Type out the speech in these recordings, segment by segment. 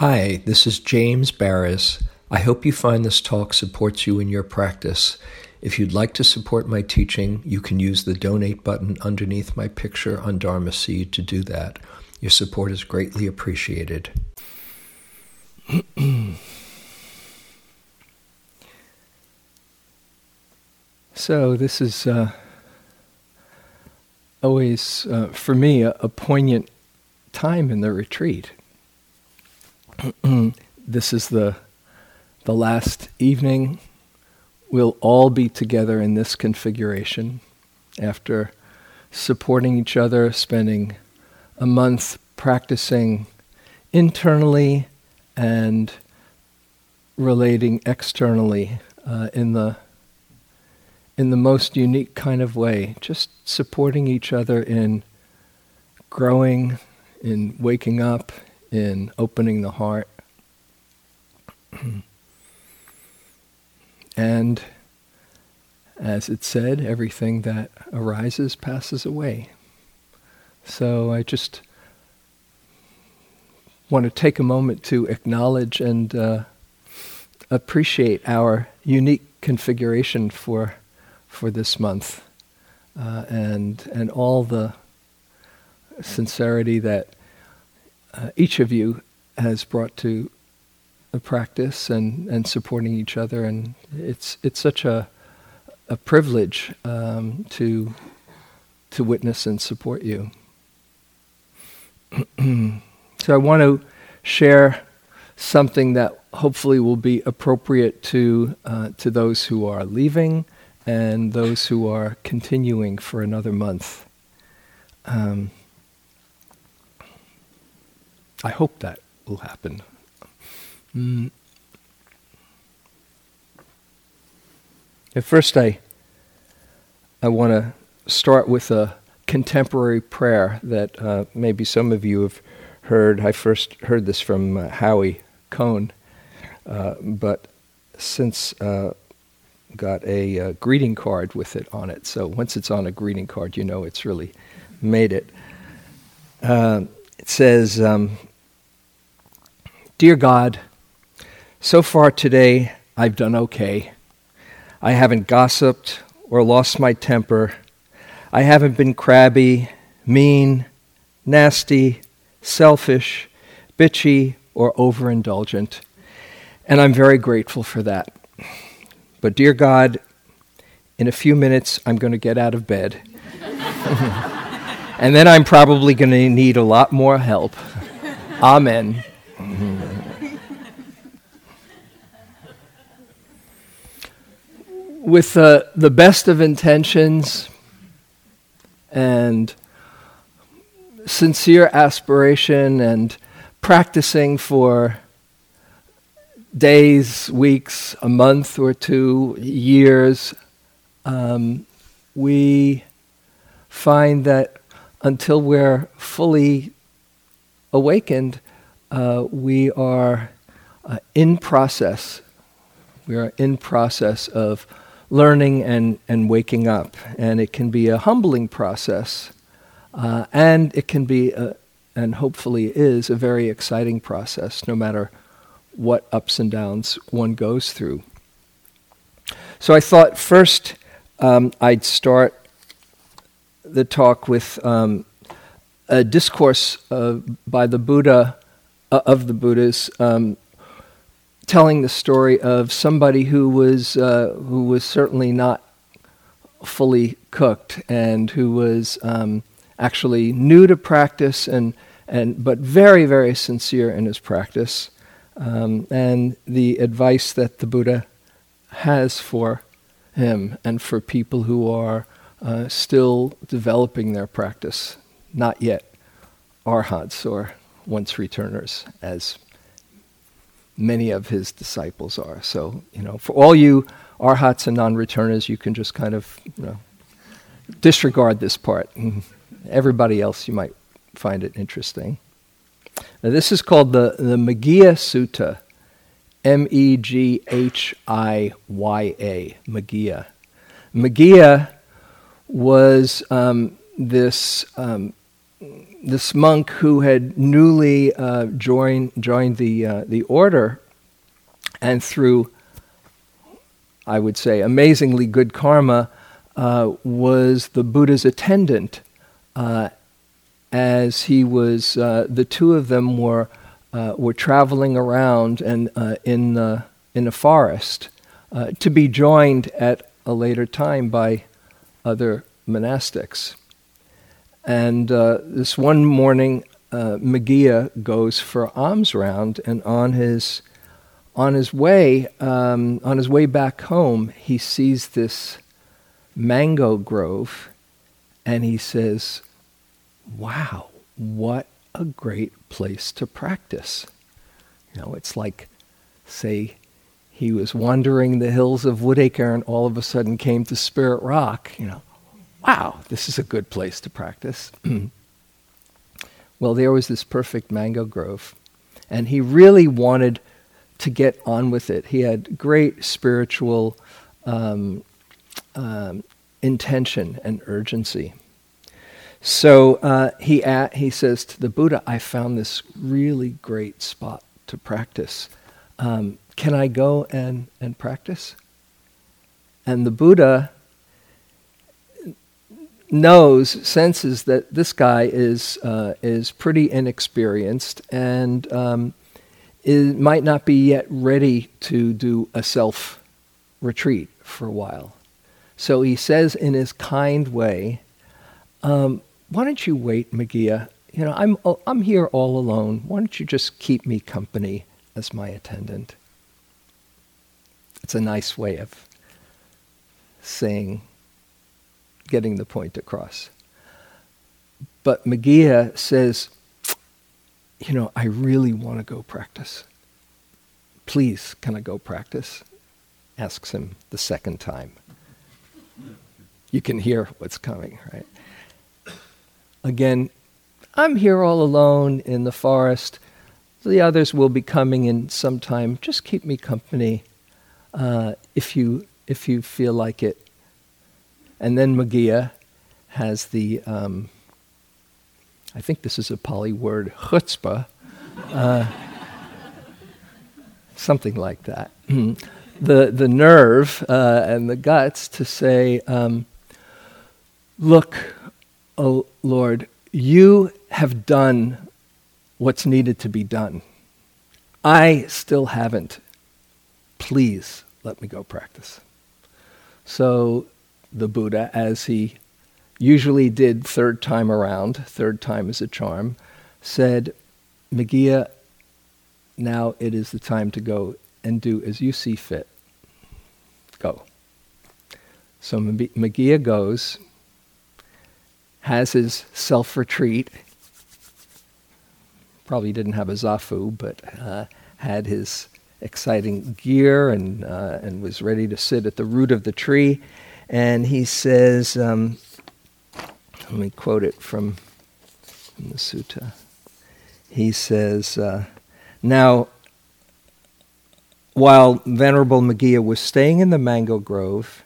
Hi, this is James Baraz. I hope you find this talk supports you in your practice. If you'd like to support my teaching, you can use the donate button underneath my picture on Dharma Seed to do that. Your support is greatly appreciated. so, this is uh, always, uh, for me, a, a poignant time in the retreat. this is the, the last evening. We'll all be together in this configuration after supporting each other, spending a month practicing internally and relating externally uh, in the in the most unique kind of way, just supporting each other in growing, in waking up, in opening the heart. and as it said, everything that arises passes away. So I just want to take a moment to acknowledge and uh, appreciate our unique configuration for for this month, uh, and and all the sincerity that uh, each of you has brought to the practice and, and supporting each other. And it's, it's such a, a privilege um, to, to witness and support you. so I want to share something that hopefully will be appropriate to, uh, to those who are leaving and those who are continuing for another month. Um, I hope that will happen. Mm. At first, I, I want to start with a contemporary prayer that uh, maybe some of you have heard. I first heard this from uh, Howie Cohn, uh, but since uh, got a uh, greeting card with it on it. So once it's on a greeting card, you know it's really made it. Uh, it says, um, Dear God, so far today I've done okay. I haven't gossiped or lost my temper. I haven't been crabby, mean, nasty, selfish, bitchy, or overindulgent. And I'm very grateful for that. But, dear God, in a few minutes I'm going to get out of bed. and then I'm probably going to need a lot more help. Amen. With uh, the best of intentions and sincere aspiration and practicing for days, weeks, a month or two, years, um, we find that until we're fully awakened, uh, we are uh, in process. We are in process of learning and, and waking up. And it can be a humbling process. Uh, and it can be, a, and hopefully is, a very exciting process, no matter what ups and downs one goes through. So I thought first um, I'd start the talk with um, a discourse uh, by the Buddha uh, of the Buddhas, um, telling the story of somebody who was uh, who was certainly not fully cooked and who was um, actually new to practice and and but very very sincere in his practice, um, and the advice that the Buddha has for him and for people who are uh, still developing their practice, not yet arhats or once returners, as many of his disciples are. So, you know, for all you arhats and non returners, you can just kind of, you know, disregard this part. Everybody else, you might find it interesting. Now, this is called the, the Meghiya Sutta, M E G H I Y A, Meghiya. Meghiya was um, this um, this monk who had newly uh, joined, joined the, uh, the order and through, I would say, amazingly good karma, uh, was the Buddha's attendant uh, as he was, uh, the two of them were, uh, were traveling around and in, the, in a forest to be joined at a later time by other monastics. And uh, this one morning, uh, Meghiya goes for alms round, and on his on his way um, on his way back home, he sees this mango grove, and he says, "Wow, what a great place to practice!" You know, it's like, say, he was wandering the hills of Woodacre, and all of a sudden came to Spirit Rock. You know, wow, this is a good place to practice. well, there was this perfect mango grove, and he really wanted to get on with it. He had great spiritual um, um, intention and urgency. So uh, he, at, he says to the Buddha, I found this really great spot to practice. Um, can I go and, and practice? And the Buddha knows, senses that this guy is, uh, is pretty inexperienced and um, is, might not be yet ready to do a self retreat for a while. So he says in his kind way, um, Why don't you wait, Meghiya? You know, I'm, I'm here all alone. Why don't you just keep me company as my attendant? It's a nice way of saying, getting the point across. But Meghiya says, you know, I really want to go practice. Please, can I go practice? Asks him the second time. You can hear what's coming, right? Again, I'm here all alone in the forest. The others will be coming in sometime. Just keep me company uh, if you if you feel like it. And then Meghiya has the, um, I think this is a Pali word, chutzpah, uh, something like that. the, the nerve uh, and the guts to say, um, Look, oh Lord, you have done what's needed to be done. I still haven't. Please let me go practice. So the Buddha, as he usually did third time around, third time is a charm, said, Meghiya, now it is the time to go and do as you see fit. Go. So Meghiya goes, has his self retreat. Probably didn't have a zafu, but uh, had his exciting gear and, uh, and was ready to sit at the root of the tree and he says, um, let me quote it from, from the sutta. He says, uh, Now, while Venerable Meghiya was staying in the mango grove,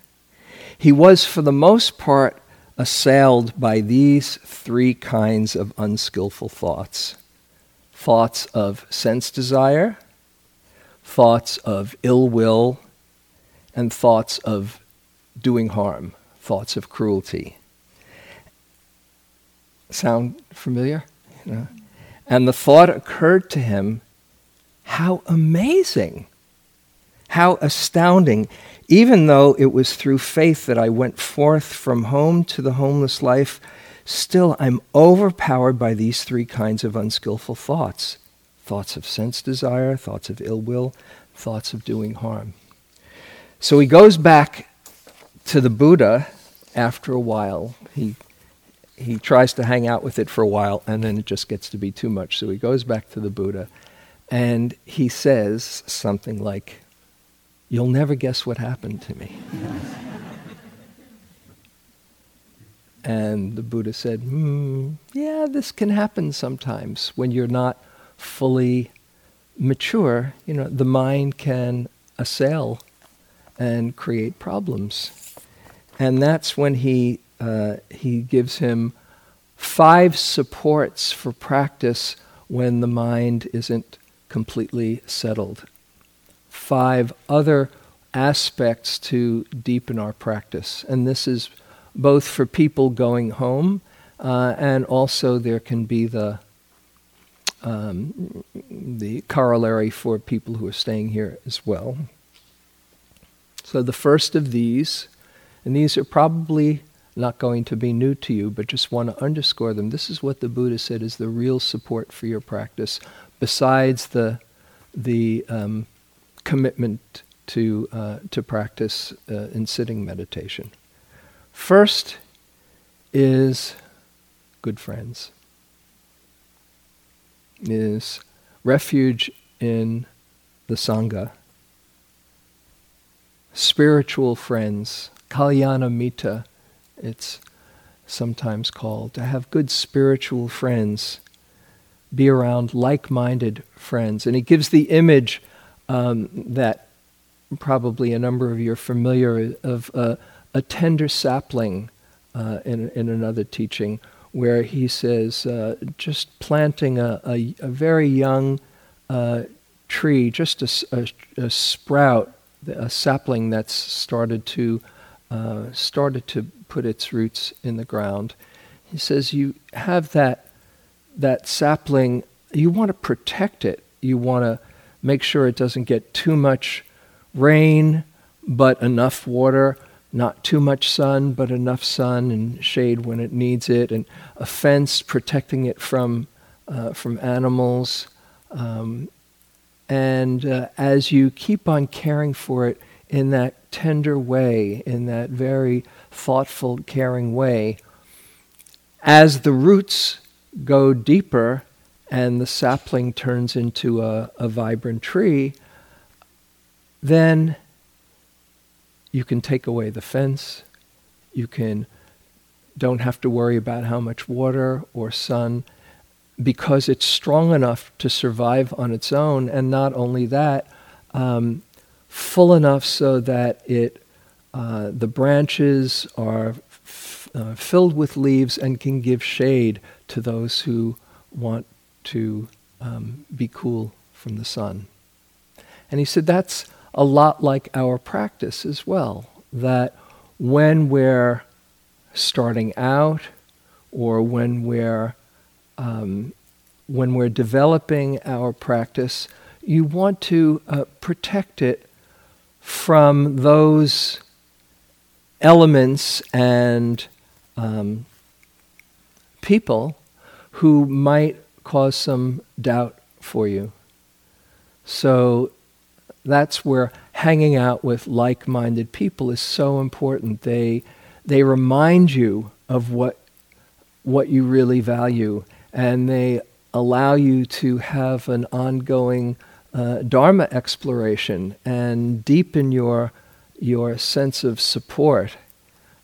he was for the most part assailed by these three kinds of unskillful thoughts thoughts of sense desire, thoughts of ill will, and thoughts of doing harm, thoughts of cruelty. Sound familiar? And the thought occurred to him how amazing, how astounding. Even though it was through faith that I went forth from home to the homeless life, still I'm overpowered by these three kinds of unskillful thoughts thoughts of sense desire, thoughts of ill will, thoughts of doing harm. So he goes back to the Buddha after a while. He, he tries to hang out with it for a while, and then it just gets to be too much. So he goes back to the Buddha, and he says something like, You'll never guess what happened to me. and the Buddha said, hmm, Yeah, this can happen sometimes when you're not fully mature. You know, the mind can assail and create problems and that's when he uh, he gives him five supports for practice when the mind isn't completely settled. Five other aspects to deepen our practice. And this is both for people going home, uh, and also there can be the um, the corollary for people who are staying here as well. So the first of these, and these are probably not going to be new to you, but just want to underscore them. This is what the Buddha said is the real support for your practice, besides the the um, commitment to uh, to practice uh, in sitting meditation. First is good friends. Is refuge in the sangha. Spiritual friends, kalyana mitta it's sometimes called, to have good spiritual friends, be around like minded friends. And he gives the image um, that probably a number of you are familiar of uh, a tender sapling uh, in, in another teaching where he says uh, just planting a, a, a very young uh, tree, just a, a, sprout, a sapling that's started to uh, started to put its roots in the ground. He says you have that that sapling. You want to protect it. You want to make sure it doesn't get too much rain, but enough water. Not too much sun, but enough sun and shade when it needs it, and a fence protecting it from uh, from animals. Um, and uh, as you keep on caring for it in that tender way, in that very thoughtful, caring way, as the roots go deeper and the sapling turns into a, a vibrant tree, then you can take away the fence. You can don't have to worry about how much water or sun because it's strong enough to survive on its own. And not only that, um, full enough so that it uh, the branches are f- uh, filled with leaves and can give shade to those who want to um, be cool from the sun. And he said that's a lot like our practice as well. That when we're starting out or when we're um, when we're developing our practice, you want to uh, protect it from those elements and um, people who might cause some doubt for you. So that's where hanging out with like minded people is so important. They, they remind you of what, what you really value, and they allow you to have an ongoing uh, Dharma exploration and deepen your your sense of support,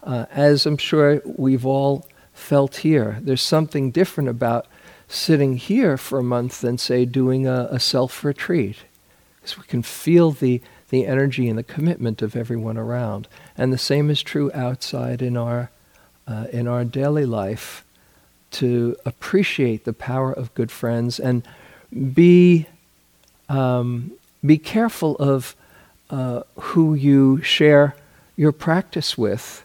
uh, as I'm sure we've all felt here. There's something different about sitting here for a month than, say, doing a, a self retreat, because we can feel the, the energy and the commitment of everyone around. And the same is true outside in our, uh, in our daily life to appreciate the power of good friends and be, um, be careful of uh, who you share your practice with,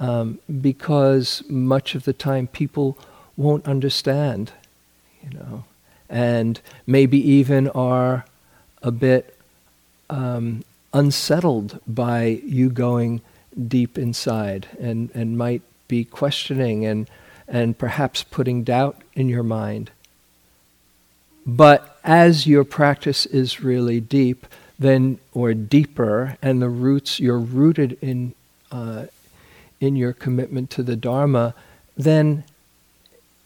um, because much of the time people won't understand, you know, and maybe even are a bit um, unsettled by you going deep inside and, and might be questioning and, and perhaps putting doubt in your mind. But as your practice is really deep, then or deeper, and the roots you're rooted in uh, in your commitment to the Dharma, then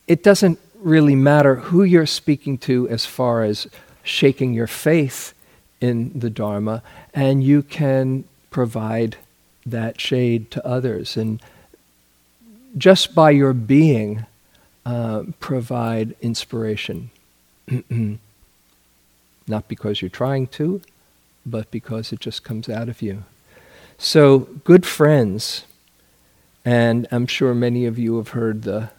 it doesn't really matter who you're speaking to as far as shaking your faith in the Dharma, and you can provide that shade to others. And just by your being, uh, provide inspiration. Not because you're trying to, but because it just comes out of you. So, good friends, and I'm sure many of you have heard the,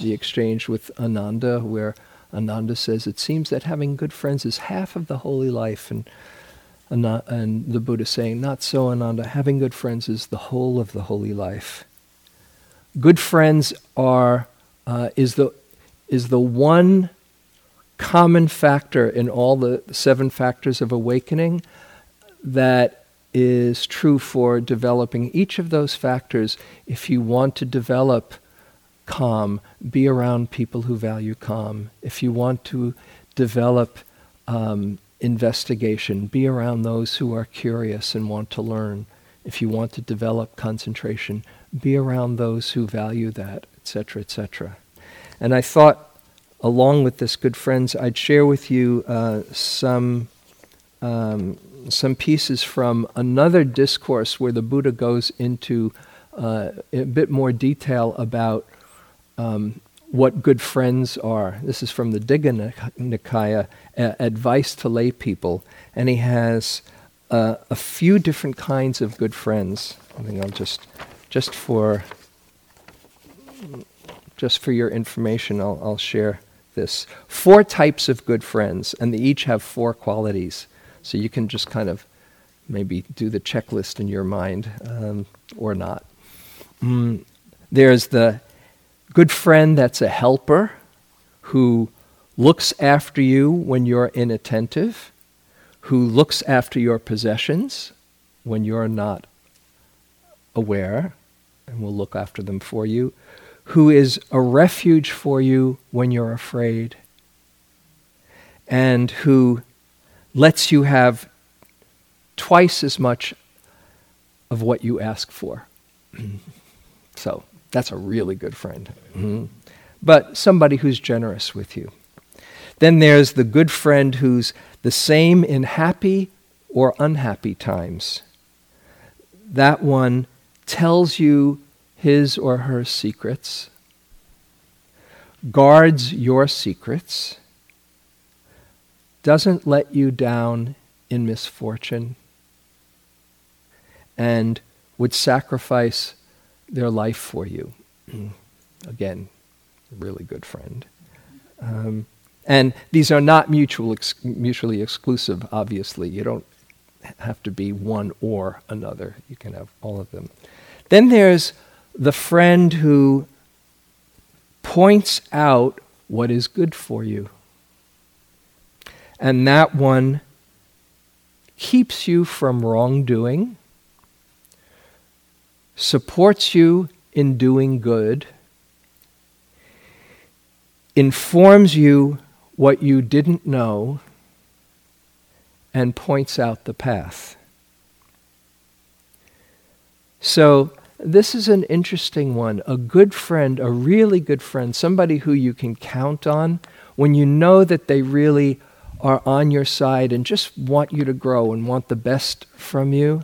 the exchange with Ananda, where Ananda says, It seems that having good friends is half of the holy life. And, and the Buddha saying, Not so, Ananda. Having good friends is the whole of the holy life. Good friends are, uh, is, the, is the one common factor in all the seven factors of awakening that is true for developing each of those factors. If you want to develop calm, be around people who value calm. If you want to develop um, investigation, be around those who are curious and want to learn. If you want to develop concentration, be around those who value that, etc., etc. And I thought, along with this, good friends, I'd share with you uh, some um, some pieces from another discourse where the Buddha goes into uh, a bit more detail about um, what good friends are. This is from the Digha Nikaya, uh, advice to lay people, and he has uh, a few different kinds of good friends. I think I'll just, just for, just for your information, I'll, I'll share this. Four types of good friends, and they each have four qualities. So you can just kind of maybe do the checklist in your mind um, or not. Mm, there's the good friend that's a helper who looks after you when you're inattentive, who looks after your possessions when you're not aware and will look after them for you, who is a refuge for you when you're afraid, and who lets you have twice as much of what you ask for. so that's a really good friend. Mm-hmm. But somebody who's generous with you. Then there's the good friend who's the same in happy or unhappy times. That one tells you his or her secrets, guards your secrets, doesn't let you down in misfortune, and would sacrifice their life for you. Again, really good friend. Um, and these are not mutual ex- mutually exclusive, obviously. You don't have to be one or another, you can have all of them. Then there's the friend who points out what is good for you. And that one keeps you from wrongdoing supports you in doing good, informs you what you didn't know, and points out the path. So, this is an interesting one. A good friend, a really good friend, somebody who you can count on when you know that they really are on your side and just want you to grow and want the best from you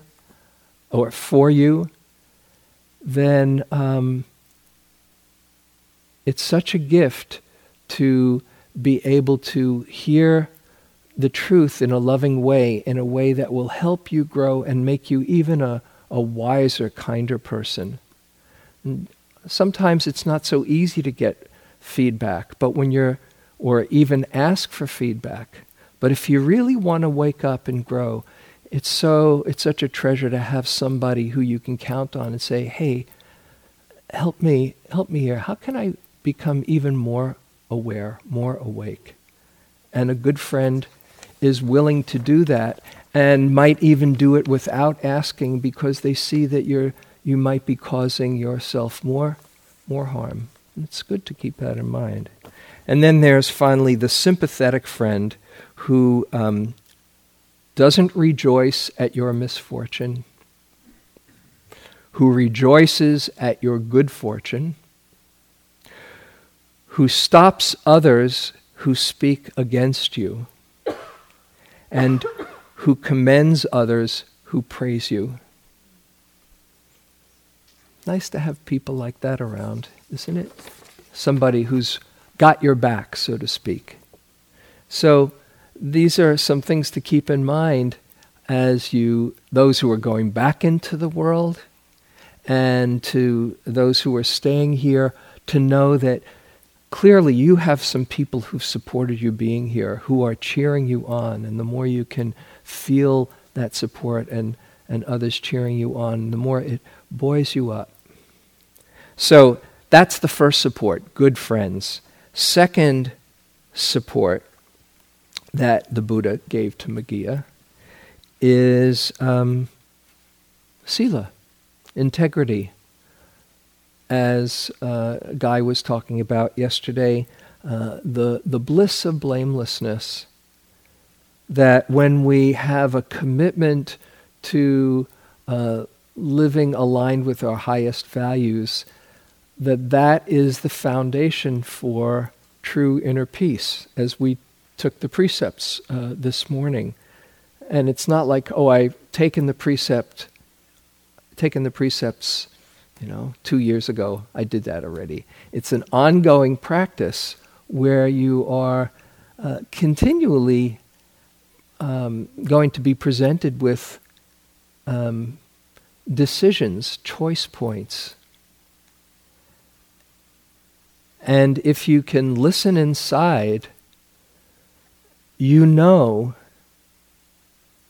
or for you then um, it's such a gift to be able to hear the truth in a loving way, in a way that will help you grow and make you even a, a wiser, kinder person. And sometimes it's not so easy to get feedback, but when you're, or even ask for feedback. But if you really want to wake up and grow, it's so it's such a treasure to have somebody who you can count on and say, "Hey, help me, help me here. How can I become even more aware, more awake?" And a good friend is willing to do that and might even do it without asking because they see that you're you might be causing yourself more more harm. It's good to keep that in mind. And then there's finally the sympathetic friend who um, doesn't rejoice at your misfortune, who rejoices at your good fortune, who stops others who speak against you, and who commends others who praise you. Nice to have people like that around, isn't it? Somebody who's got your back, so to speak. So, these are some things to keep in mind as you, those who are going back into the world, and to those who are staying here, to know that clearly you have some people who've supported you being here, who are cheering you on, and the more you can feel that support and, and others cheering you on, the more it buoys you up. So that's the first support, good friends. Second support that the Buddha gave to Meghiya is um, sila, integrity. As uh, Guy was talking about yesterday, uh, the, the bliss of blamelessness, that when we have a commitment to uh, living aligned with our highest values, that that is the foundation for true inner peace, as we took the precepts uh, this morning. And it's not like, oh, I've taken the precept, taken the precepts, you know, two years ago. I did that already. It's an ongoing practice where you are uh, continually um, going to be presented with um, decisions, choice points. And if you can listen inside, you know,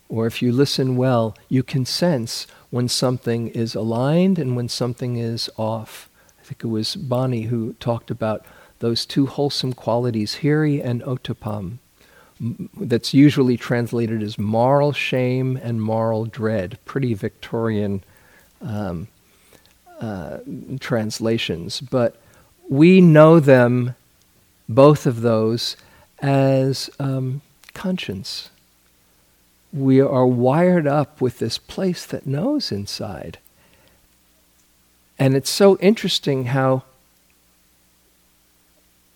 or if you listen well, you can sense when something is aligned and when something is off. I think it was Bonnie who talked about those two wholesome qualities, hiri and ottapam that's usually translated as moral shame and moral dread. Pretty Victorian um, uh, translations. But we know them, both of those, as um, conscience. We are wired up with this place that knows inside. And it's so interesting how,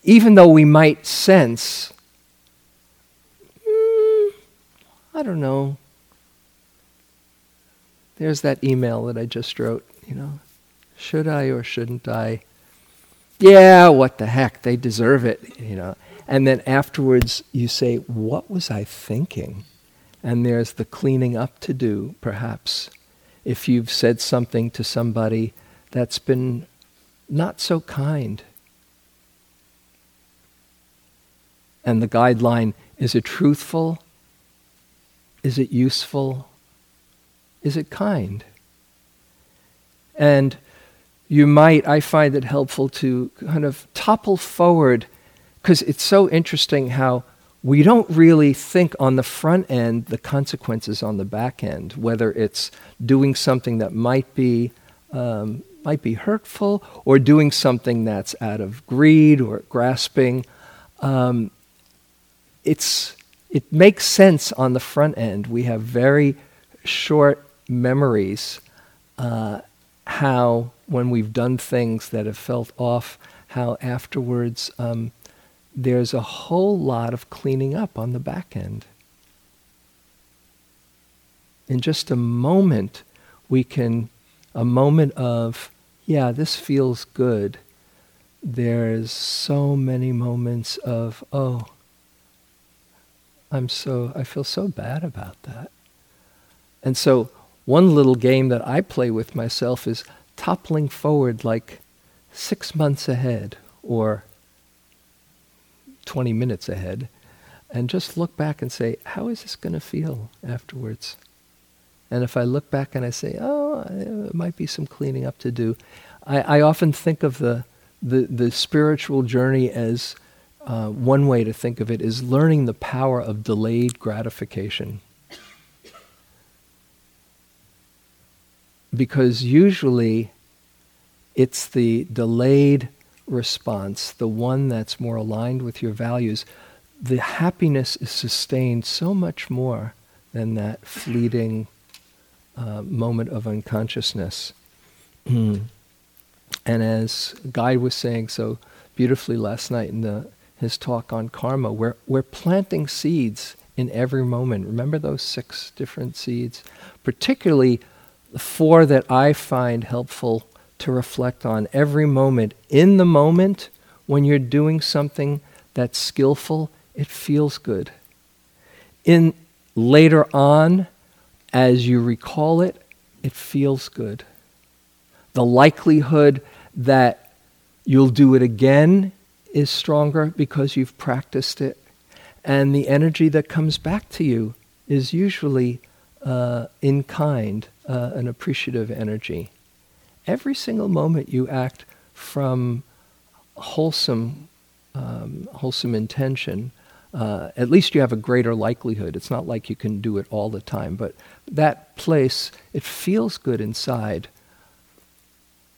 even though we might sense I don't know. There's that email that I just wrote, you know. Should I or shouldn't I? Yeah, what the heck? They deserve it, you know. And then afterwards you say, what was I thinking? And there's the cleaning up to do, perhaps. If you've said something to somebody that's been not so kind. And the guideline is it truthful is it useful? Is it kind? And you might, I find it helpful to kind of topple forward because it's so interesting how we don't really think on the front end the consequences on the back end, whether it's doing something that might be um, might be hurtful or doing something that's out of greed or grasping. Um, it's it makes sense on the front end. We have very short memories uh, how, when we've done things that have felt off, how afterwards um, there's a whole lot of cleaning up on the back end. In just a moment, we can, a moment of, yeah, this feels good. There's so many moments of, oh, I'm so, I feel so bad about that. And so, one little game that I play with myself is toppling forward like six months ahead or 20 minutes ahead and just look back and say, how is this going to feel afterwards? And if I look back and I say, oh, there might be some cleaning up to do, I, I often think of the, the, the spiritual journey as uh, one way to think of it is learning the power of delayed gratification. Because usually it's the delayed response, the one that's more aligned with your values. The happiness is sustained so much more than that fleeting uh, moment of unconsciousness. and as Guy was saying so beautifully last night in the his talk on karma. We're, we're planting seeds in every moment. Remember those six different seeds? Particularly the four that I find helpful to reflect on every moment. In the moment, when you're doing something that's skillful, it feels good. In later on, as you recall it, it feels good. The likelihood that you'll do it again is stronger because you've practiced it. And the energy that comes back to you is usually uh, in kind, uh, an appreciative energy. Every single moment you act from wholesome, um, wholesome intention, uh, at least you have a greater likelihood. It's not like you can do it all the time, but that place, it feels good inside.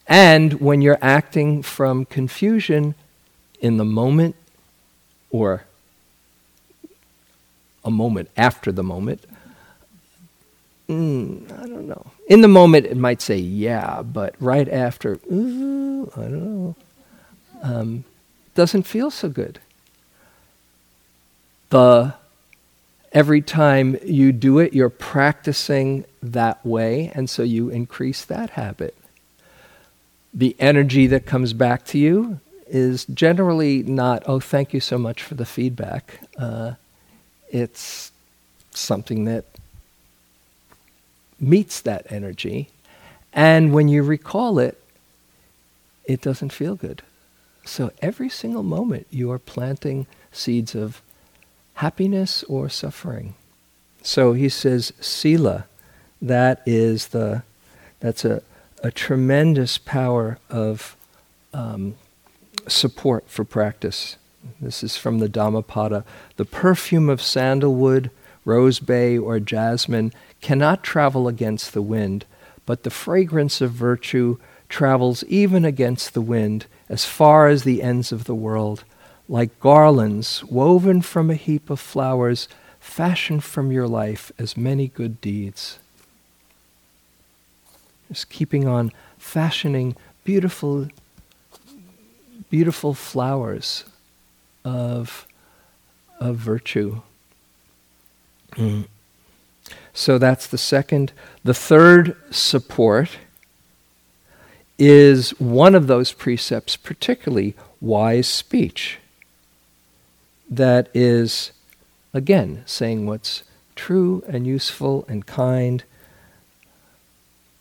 And when you're acting from confusion in the moment or a moment after the moment, mm, I don't know. In the moment, it might say yeah, but right after, ooh, I don't know, um, doesn't feel so good the every time you do it, you're practicing that way, and so you increase that habit. The energy that comes back to you is generally not, oh, thank you so much for the feedback. Uh, it's something that meets that energy. And when you recall it, it doesn't feel good. So every single moment you are planting seeds of happiness or suffering. So he says, sila, that is the, that's a, a tremendous power of um, support for practice. This is from the Dhammapada. The perfume of sandalwood, rose bay, or jasmine cannot travel against the wind, but the fragrance of virtue travels even against the wind as far as the ends of the world like garlands woven from a heap of flowers, fashioned from your life as many good deeds. Just keeping on fashioning beautiful, beautiful flowers of, of virtue. Mm. So that's the second. The third support is one of those precepts, particularly wise speech that is, again, saying what's true and useful and kind,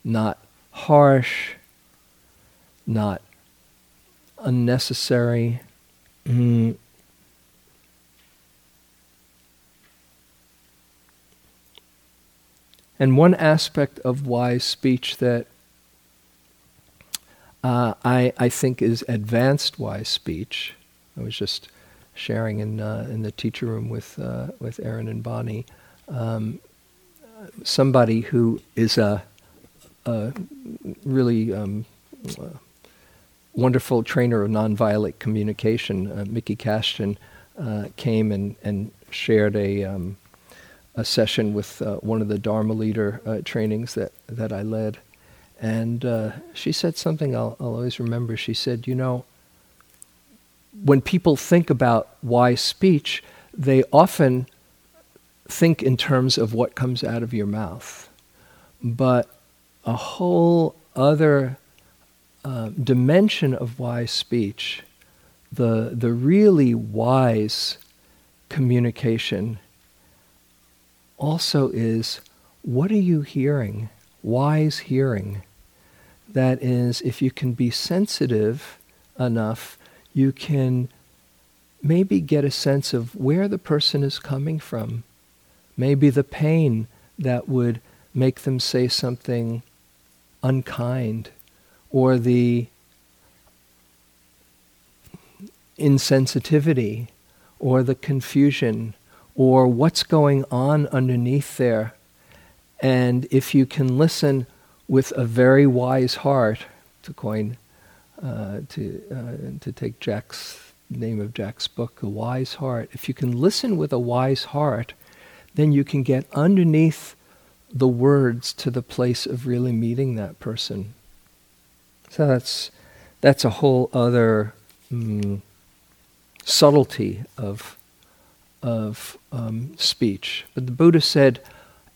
not harsh, not unnecessary. Mm. And one aspect of wise speech that uh, I, I think is advanced wise speech, I was just sharing in uh, in the teacher room with uh, with Aaron and Bonnie, um, somebody who is a, a really um, wonderful trainer of nonviolent communication, uh, Miki Kashtan, uh, came and and shared a um, a session with uh, one of the Dharma leader uh, trainings that that I led, and she said something I'll, I'll always remember. She said, "You know." when people think about wise speech, they often think in terms of what comes out of your mouth. But a whole other uh, dimension of wise speech, the, the really wise communication, also is what are you hearing? Wise hearing. That is, if you can be sensitive enough you can maybe get a sense of where the person is coming from. Maybe the pain that would make them say something unkind, or the insensitivity, or the confusion, or what's going on underneath there. And if you can listen with a very wise heart, to coin uh, to uh, to take Jack's name of Jack's book, A Wise Heart. If you can listen with a wise heart, then you can get underneath the words to the place of really meeting that person. So that's that's a whole other mm, subtlety of of um, speech. But the Buddha said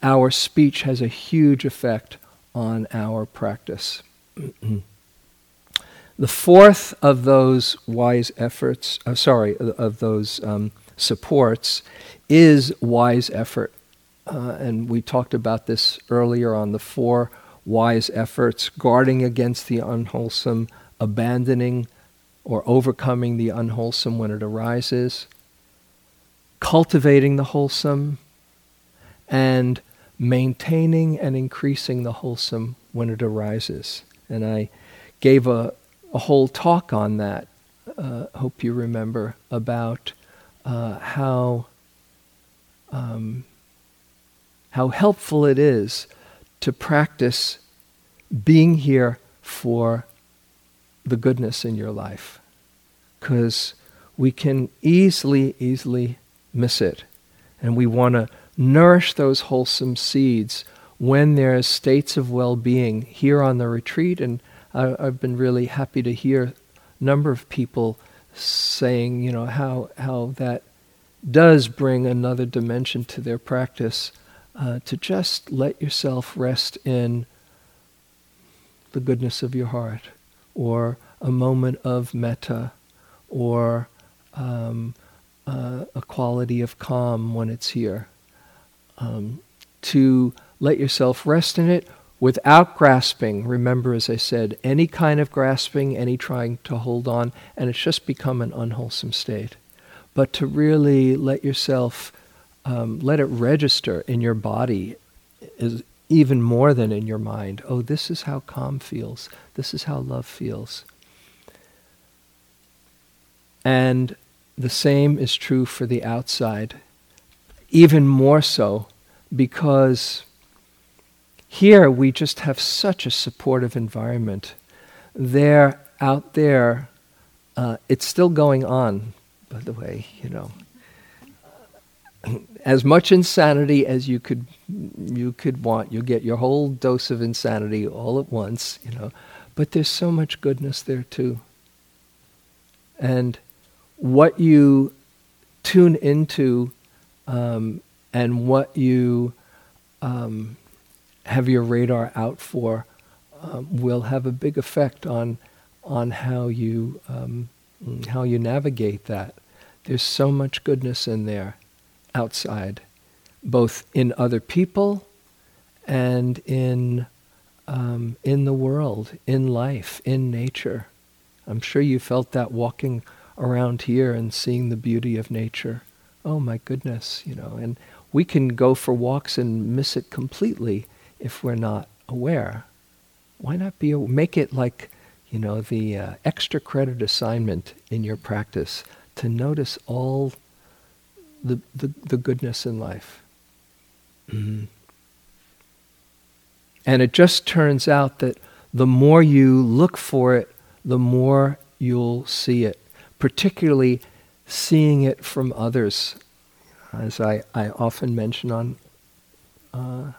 our speech has a huge effect on our practice. The fourth of those wise efforts, uh, sorry, of those um, supports is wise effort. Uh, and we talked about this earlier on the four wise efforts guarding against the unwholesome, abandoning or overcoming the unwholesome when it arises, cultivating the wholesome, and maintaining and increasing the wholesome when it arises. And I gave a, a whole talk on that, uh, hope you remember, about uh, how, um, how helpful it is to practice being here for the goodness in your life. Because we can easily, easily miss it. And we want to nourish those wholesome seeds when there's states of well-being here on the retreat. And I, I've been really happy to hear a number of people saying, you know, how, how that does bring another dimension to their practice uh, to just let yourself rest in the goodness of your heart or a moment of metta or um, uh, a quality of calm when it's here. Um, to let yourself rest in it without grasping. Remember, as I said, any kind of grasping, any trying to hold on, and it's just become an unwholesome state. But to really let yourself, um, let it register in your body is even more than in your mind. Oh, this is how calm feels. This is how love feels. And the same is true for the outside, even more so because here we just have such a supportive environment. There, out there, uh, it's still going on, by the way, you know. As much insanity as you could you could want. You get your whole dose of insanity all at once, you know. But there's so much goodness there too. And what you tune into um, and what you um, have your radar out for um, will have a big effect on on how you um, how you navigate that. There's so much goodness in there outside, both in other people and in um, in the world, in life, in nature. I'm sure you felt that walking around here and seeing the beauty of nature. Oh my goodness, you know, and we can go for walks and miss it completely if we're not aware. Why not be make it like, you know, the uh, extra credit assignment in your practice to notice all the the, the goodness in life. Mm-hmm. And it just turns out that the more you look for it, the more you'll see it, particularly seeing it from others as I, I often mention on uh,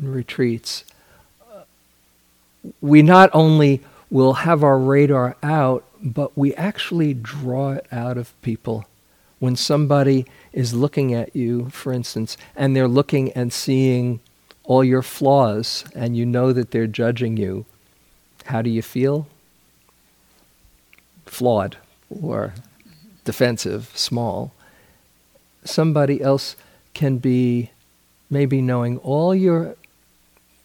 retreats, we not only will have our radar out, but we actually draw it out of people. When somebody is looking at you, for instance, and they're looking and seeing all your flaws, and you know that they're judging you, how do you feel? Flawed or defensive, small somebody else can be maybe knowing all your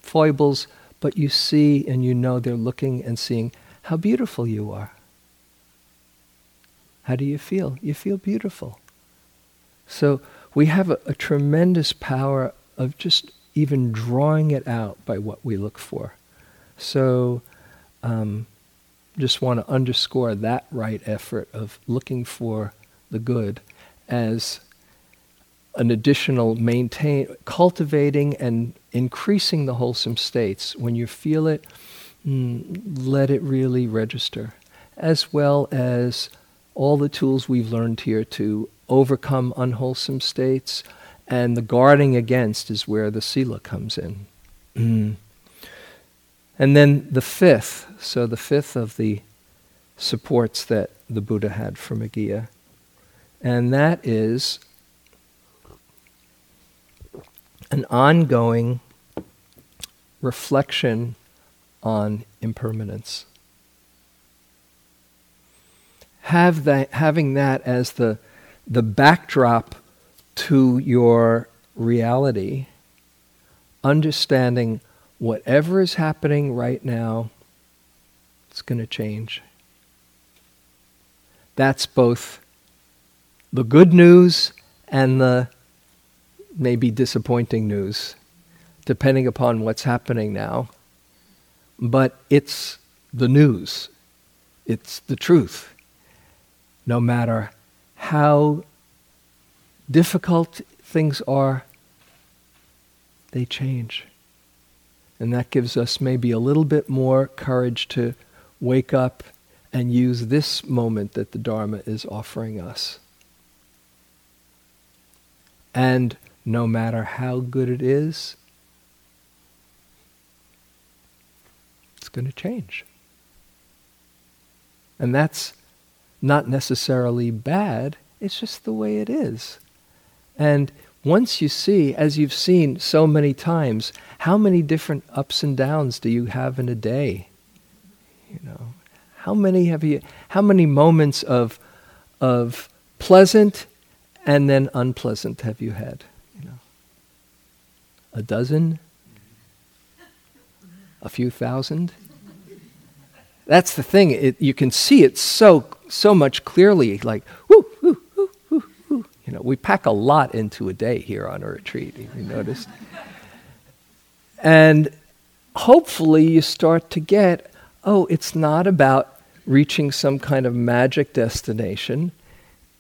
foibles, but you see and you know they're looking and seeing how beautiful you are. How do you feel? You feel beautiful. So we have a, a tremendous power of just even drawing it out by what we look for. So um, just want to underscore that right effort of looking for the good as an additional maintain, cultivating and increasing the wholesome states. When you feel it, mm, let it really register, as well as all the tools we've learned here to overcome unwholesome states, and the guarding against is where the sila comes in. Mm. And then the fifth, so the fifth of the supports that the Buddha had for Meghiya, and that is an ongoing reflection on impermanence. Have that, having that as the, the backdrop to your reality, understanding whatever is happening right now, it's going to change. that's both the good news and the maybe disappointing news, depending upon what's happening now. But it's the news, it's the truth. No matter how difficult things are, they change. And that gives us maybe a little bit more courage to wake up and use this moment that the Dharma is offering us. And no matter how good it is, it's going to change. And that's not necessarily bad, it's just the way it is. And once you see, as you've seen so many times, how many different ups and downs do you have in a day? You know, how many have you? How many moments of of pleasant and then unpleasant have you had? You know, a dozen, a few thousand. That's the thing. It, you can see it so so much clearly. Like, whoo, whoo, whoo, whoo, whoo. You know, we pack a lot into a day here on a retreat. You noticed, and hopefully you start to get oh, it's not about reaching some kind of magic destination.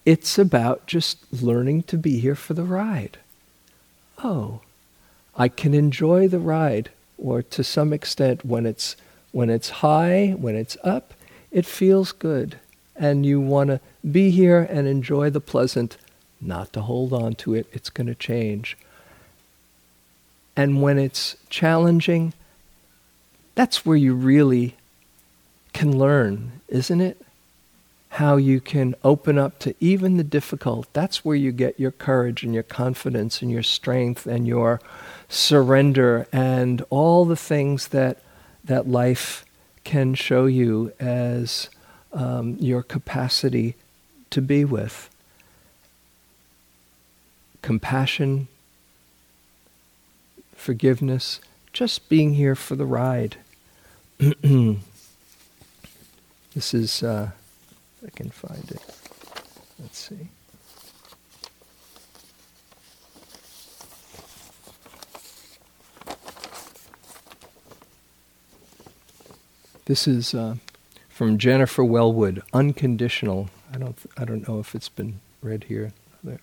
It's about just learning to be here for the ride. Oh, I can enjoy the ride, or to some extent, when it's, when it's high, when it's up, it feels good. And you want to be here and enjoy the pleasant, not to hold on to it, it's going to change. And when it's challenging, that's where you really can learn, isn't it? How you can open up to even the difficult. That's where you get your courage and your confidence and your strength and your surrender and all the things that that life can show you as um, your capacity to be with. Compassion, forgiveness, just being here for the ride. This is, uh, I can find it. Let's see. This is uh, from Jennifer Welwood, Unconditional. I don't, I don't know if it's been read here. There.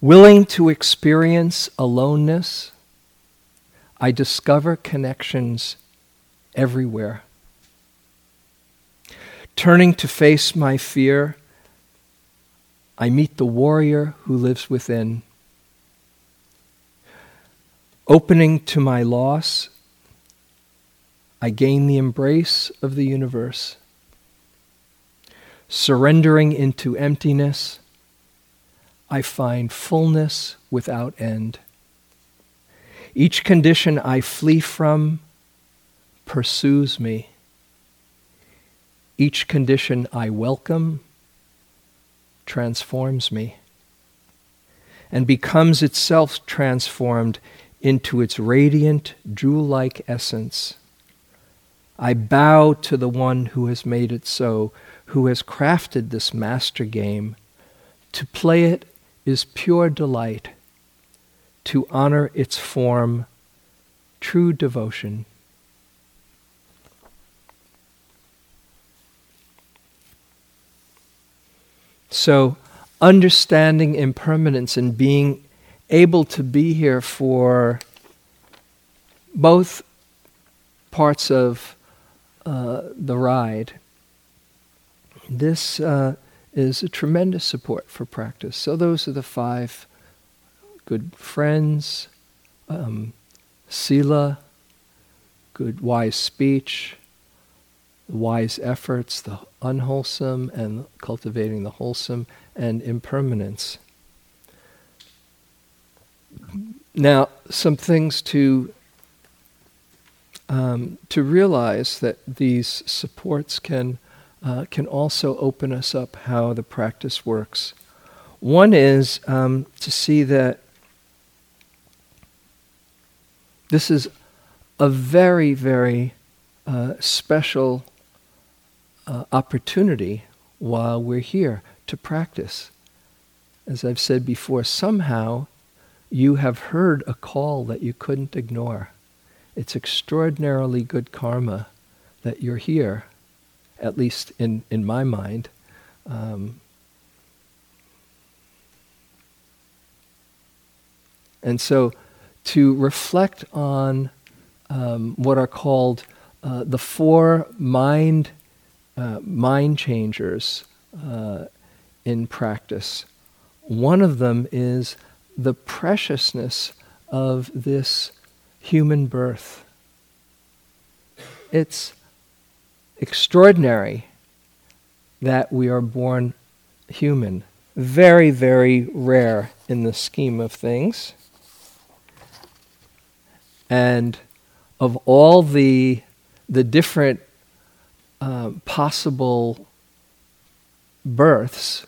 Willing to experience aloneness, I discover connections everywhere. Turning to face my fear, I meet the warrior who lives within. Opening to my loss, I gain the embrace of the universe. Surrendering into emptiness, I find fullness without end. Each condition I flee from pursues me. Each condition I welcome transforms me and becomes itself transformed into its radiant, jewel like essence. I bow to the one who has made it so, who has crafted this master game. To play it is pure delight, to honor its form, true devotion. So, understanding impermanence and being able to be here for both parts of uh, the ride, this uh, is a tremendous support for practice. So, those are the five good friends, um, sila, good wise speech, wise efforts, the unwholesome and cultivating the wholesome, and impermanence. Now, some things to um, to realize that these supports can uh, can also open us up how the practice works. One is um, to see that this is a very, very uh, special uh, opportunity while we're here to practice. As I've said before, somehow you have heard a call that you couldn't ignore. It's extraordinarily good karma that you're here, at least in, in my mind. Um, and so to reflect on um, what are called uh, the four mind uh, mind changers uh, in practice. One of them is the preciousness of this human birth. It's extraordinary that we are born human. Very, very rare in the scheme of things. And of all the, the different uh, possible births,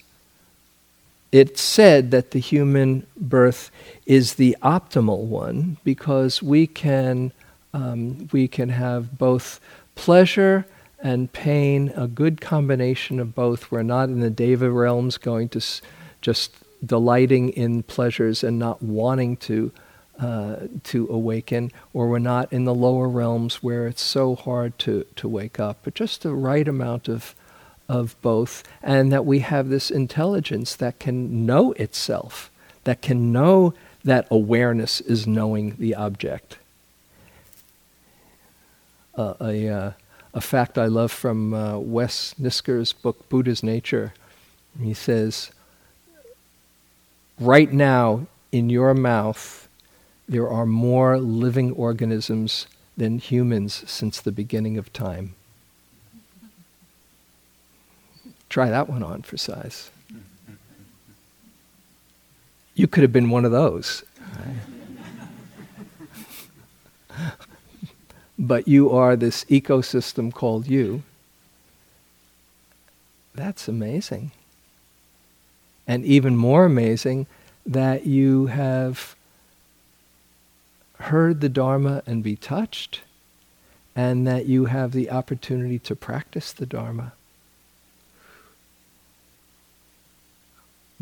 it's said that the human birth is the optimal one because we can, um, we can have both pleasure and pain, a good combination of both. We're not in the deva realms going to s- just delighting in pleasures and not wanting to uh, to awaken, or we're not in the lower realms where it's so hard to, to wake up, but just the right amount of, of both, and that we have this intelligence that can know itself, that can know that awareness is knowing the object. Uh, a, uh, a fact I love from uh, Wes Nisker's book, Buddha's Nature. He says, Right now, in your mouth, there are more living organisms than humans since the beginning of time. Try that one on for size. You could have been one of those. but you are this ecosystem called you. That's amazing. And even more amazing that you have heard the Dharma and be touched, and that you have the opportunity to practice the Dharma.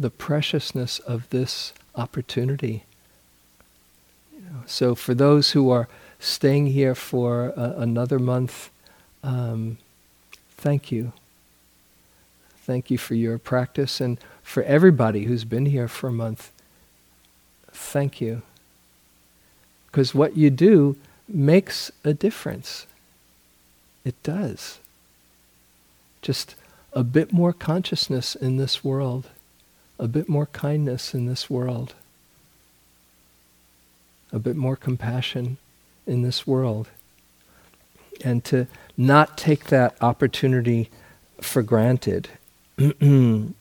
The preciousness of this opportunity. You know, so, for those who are staying here for another month, um, thank you. Thank you for your practice, and for everybody who's been here for a month, thank you. Because what you do makes a difference. It does. Just a bit more consciousness in this world, a bit more kindness in this world, a bit more compassion in this world. And to not take that opportunity for granted.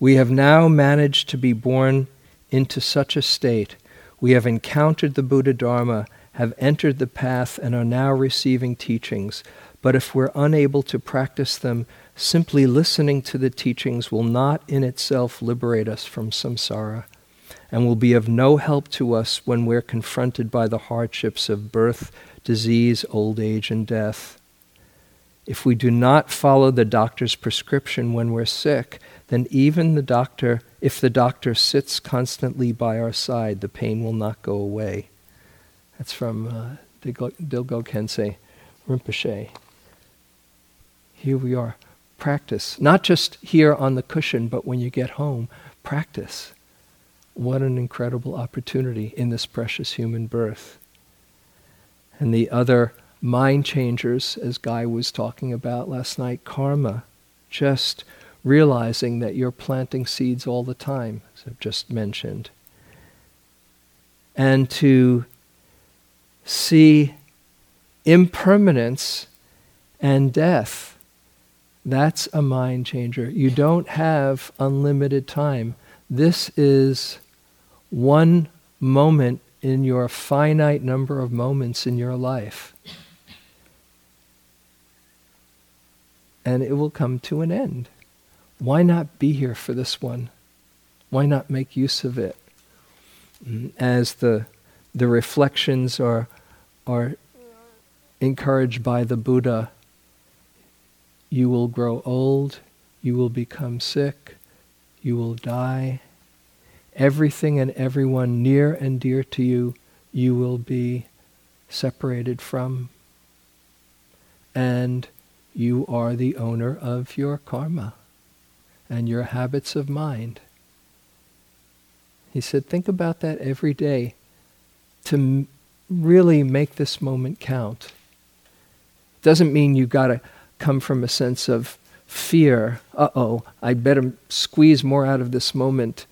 We have now managed to be born into such a state. We have encountered the Buddha Dharma, have entered the path, and are now receiving teachings. But if we're unable to practice them, simply listening to the teachings will not in itself liberate us from samsara and will be of no help to us when we're confronted by the hardships of birth, disease, old age, and death. If we do not follow the doctor's prescription when we're sick, then even the doctor, if the doctor sits constantly by our side, the pain will not go away. That's from uh, Dilgo Khyentse Rinpoche. Here we are. Practice. Not just here on the cushion, but when you get home, practice. What an incredible opportunity in this precious human birth. And the other mind changers, as Guy was talking about last night, karma, just realizing that you're planting seeds all the time, as I've just mentioned. And to see impermanence and death. That's a mind changer. You don't have unlimited time. This is one moment in your finite number of moments in your life. And it will come to an end why not be here for this one? Why not make use of it? Mm, as the the reflections are, are encouraged by the Buddha. You will grow old, you will become sick, you will die. Everything and everyone near and dear to you, you will be separated from. And you are the owner of your karma and your habits of mind. He said, think about that every day to really make this moment count. Doesn't mean you've got to come from a sense of fear. Uh oh, I better squeeze more out of this moment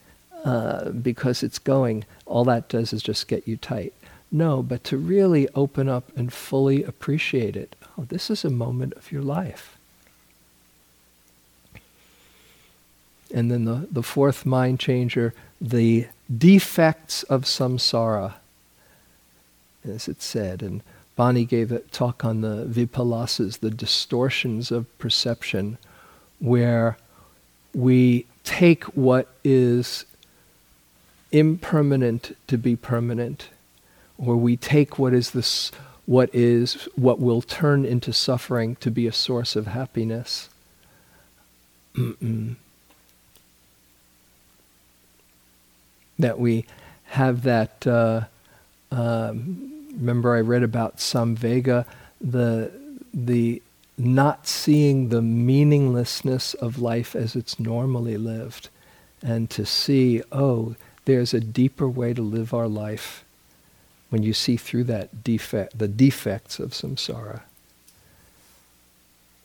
uh, because it's going. All that does is just get you tight. No, but to really open up and fully appreciate it. Oh, this is a moment of your life. And then the, the fourth mind changer, the defects of samsara, as it said. And Bani gave a talk on the vipallasas, the distortions of perception, where we take what is impermanent to be permanent, or we take what is this, what is what will turn into suffering to be a source of happiness. That we have that. Uh, um, remember, I read about Samvega, the the not seeing the meaninglessness of life as it's normally lived, and to see, oh, there's a deeper way to live our life when you see through that defect, the defects of samsara.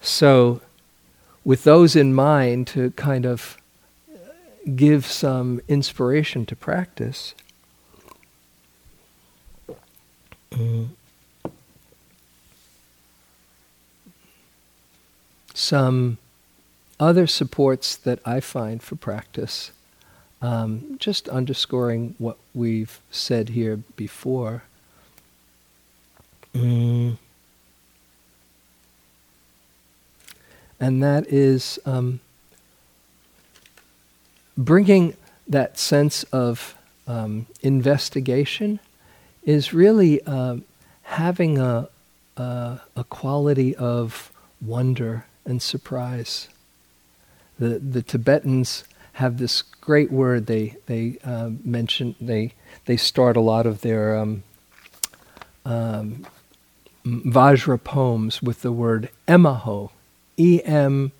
So, with those in mind, to kind of give some inspiration to practice. Some other supports that I find for practice um, just underscoring what we've said here before. Mm. And that is um, bringing that sense of um, investigation is really uh, having a, a, a quality of wonder and surprise. The, the Tibetans have this great word they they uh, mention they they start a lot of their um, um, Vajra poems with the word emaho, E M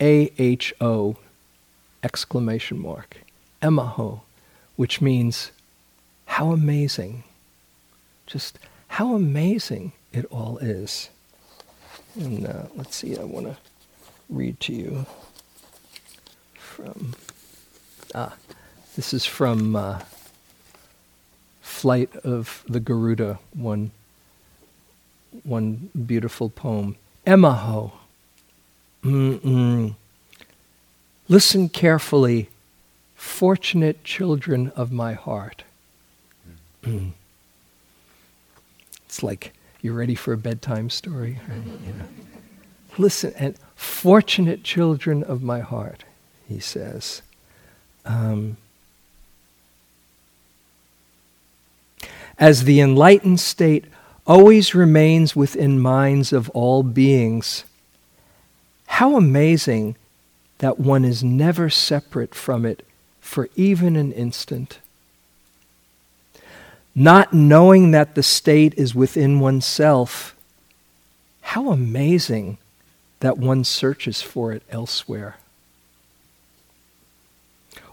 A H O exclamation mark, emaho, which means how amazing, just how amazing it all is. And uh, let's see, I want to read to you from. Ah, this is from uh, Flight of the Garuda, one, one beautiful poem. Emaho. Mm-mm. Listen carefully, fortunate children of my heart. Mm. It's like you're ready for a bedtime story. Right? You know. Listen, and fortunate children of my heart he says. Um, as the enlightened state always remains within minds of all beings, how amazing that one is never separate from it for even an instant. Not knowing that the state is within oneself, how amazing that one searches for it elsewhere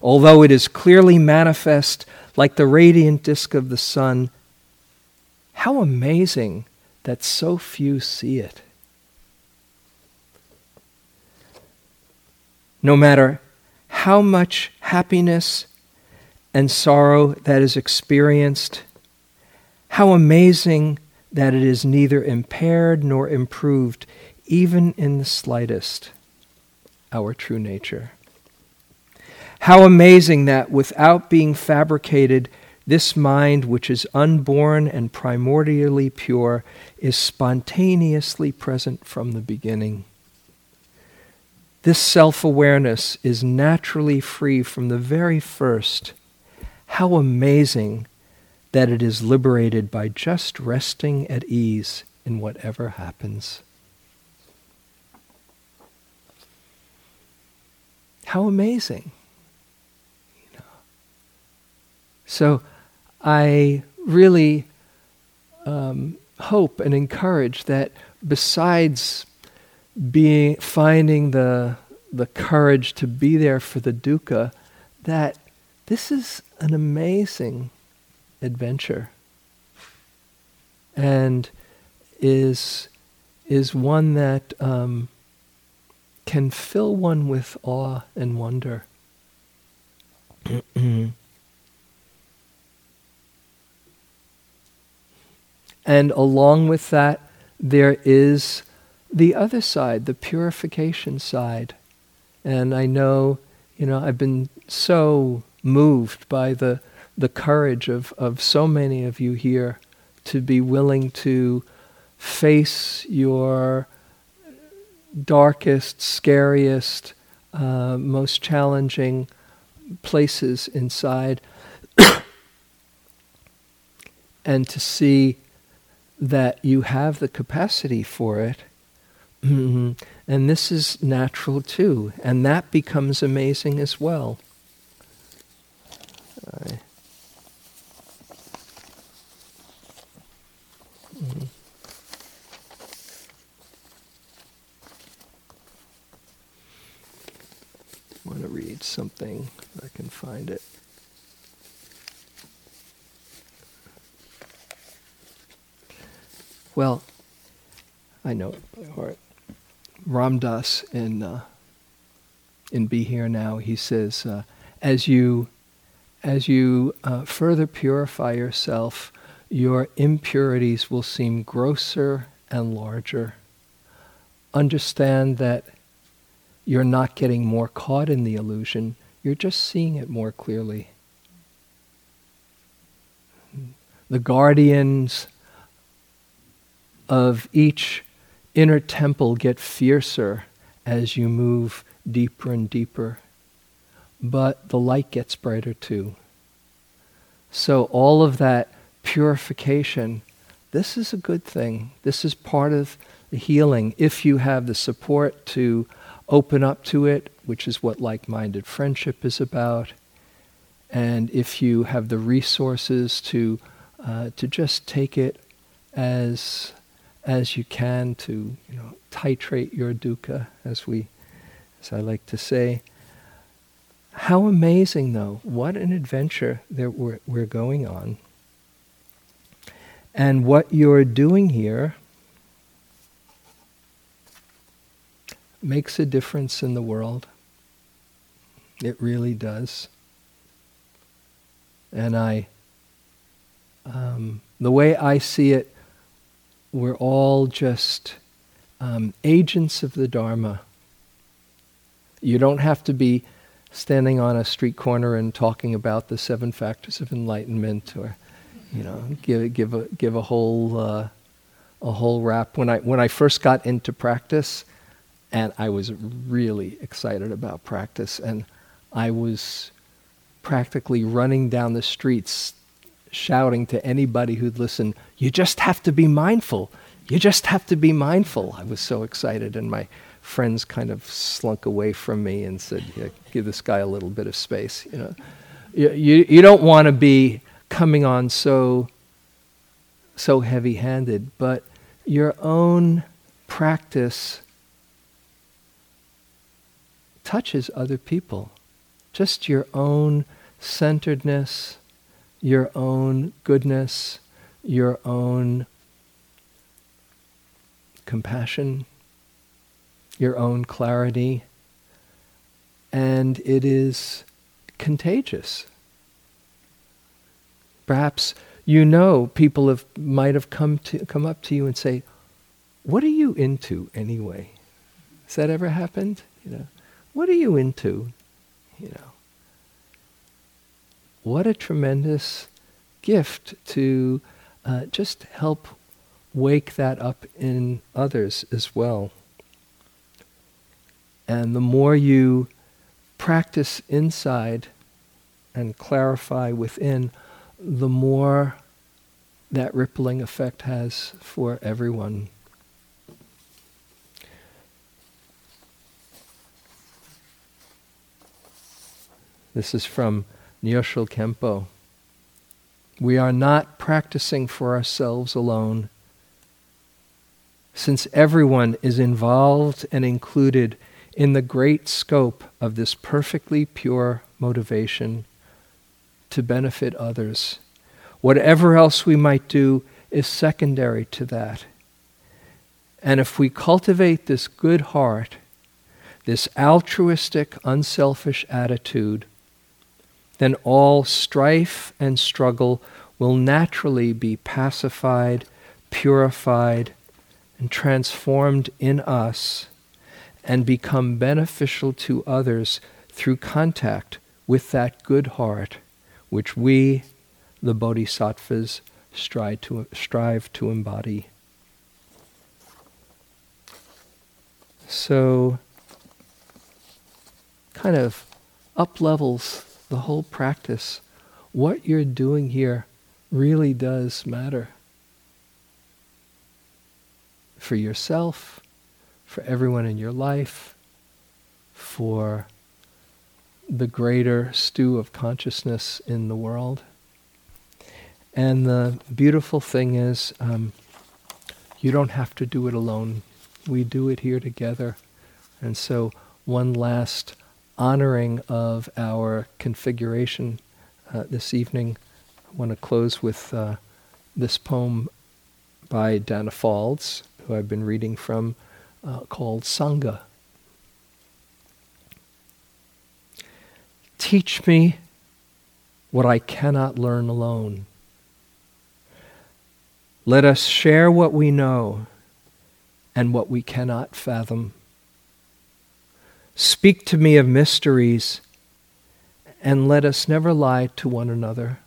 although it is clearly manifest like the radiant disk of the sun, how amazing that so few see it. No matter how much happiness and sorrow that is experienced, how amazing that it is neither impaired nor improved, even in the slightest, our true nature. How amazing that without being fabricated, this mind, which is unborn and primordially pure, is spontaneously present from the beginning. This self awareness is naturally free from the very first. How amazing that it is liberated by just resting at ease in whatever happens. How amazing. You know. So I really um, hope and encourage that besides being finding the the courage to be there for the dukkha, that this is an amazing adventure and is is one that um, can fill one with awe and wonder. and along with that, there is the other side, the purification side. And I know, you know, I've been so moved by the, the courage of, of so many of you here to be willing to face your darkest, scariest, uh, most challenging places inside, and to see that you have the capacity for it. Mm-hmm. And this is natural too, and that becomes amazing as well. Mm-hmm. want to read something I can find it. Well, I know it by heart. Ram Dass in uh, in Be Here Now, he says, uh, as you as you uh, further purify yourself, your impurities will seem grosser and larger. Understand that you're not getting more caught in the illusion, you're just seeing it more clearly. The guardians of each inner temple get fiercer as you move deeper and deeper, but the light gets brighter too. So, all of that purification, this is a good thing. This is part of the healing if you have the support to open up to it, which is what like minded friendship is about. And if you have the resources to, uh, to just take it as, as you can to you know, titrate your dukkha, as, we, as I like to say. How amazing, though. What an adventure that we're, we're going on. And what you're doing here makes a difference in the world. It really does. And I, um, the way I see it, we're all just um, agents of the Dharma. You don't have to be standing on a street corner and talking about the seven factors of enlightenment, or you know, give give a give a whole uh, a whole rap. When I when I first got into practice, and I was really excited about practice. And I was practically running down the streets shouting to anybody who'd listen, You just have to be mindful. You just have to be mindful. I was so excited, and my friends kind of slunk away from me and said, yeah, Give this guy a little bit of space. You, know, you, you, you don't want to be coming on so, so heavy handed, but your own practice touches other people. Just your own centeredness, your own goodness, your own compassion, your own clarity, and it is contagious. Perhaps you know people have might have come to come up to you and say, "What are you into anyway?" Has that ever happened? You know, what are you into? You know. What a tremendous gift to uh, just help wake that up in others as well. And the more you practice inside and clarify within, the more that rippling effect has for everyone. This is from Nyoshul Khenpo. We are not practicing for ourselves alone. Since everyone is involved and included in the great scope of this perfectly pure motivation to benefit others, whatever else we might do is secondary to that. And if we cultivate this good heart, this altruistic, unselfish attitude, then all strife and struggle will naturally be pacified, purified, and transformed in us and become beneficial to others through contact with that good heart which we, the bodhisattvas, strive to, strive to embody. So, kind of up levels the whole practice. What you're doing here really does matter for yourself, for everyone in your life, for the greater stew of consciousness in the world. And the beautiful thing is, um, you don't have to do it alone. We do it here together. And so, one last honoring of our configuration uh, this evening. I want to close with uh, this poem by Danna Faulds, who I've been reading from, uh, called Sangha. Teach me what I cannot learn alone. Let us share what we know and what we cannot fathom. Speak to me of mysteries, and let us never lie to one another.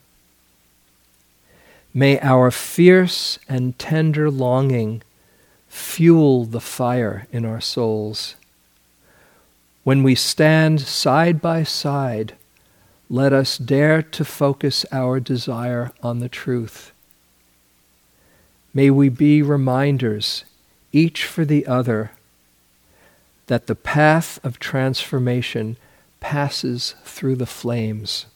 May our fierce and tender longing fuel the fire in our souls. When we stand side by side, let us dare to focus our desire on the truth. May we be reminders, each for the other, that the path of transformation passes through the flames.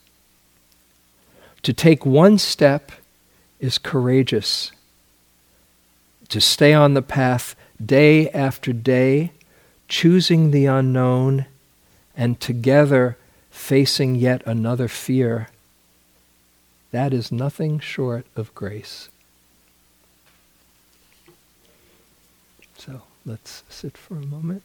To take one step is courageous. To stay on the path day after day, choosing the unknown, and together facing yet another fear, that is nothing short of grace. So let's sit for a moment.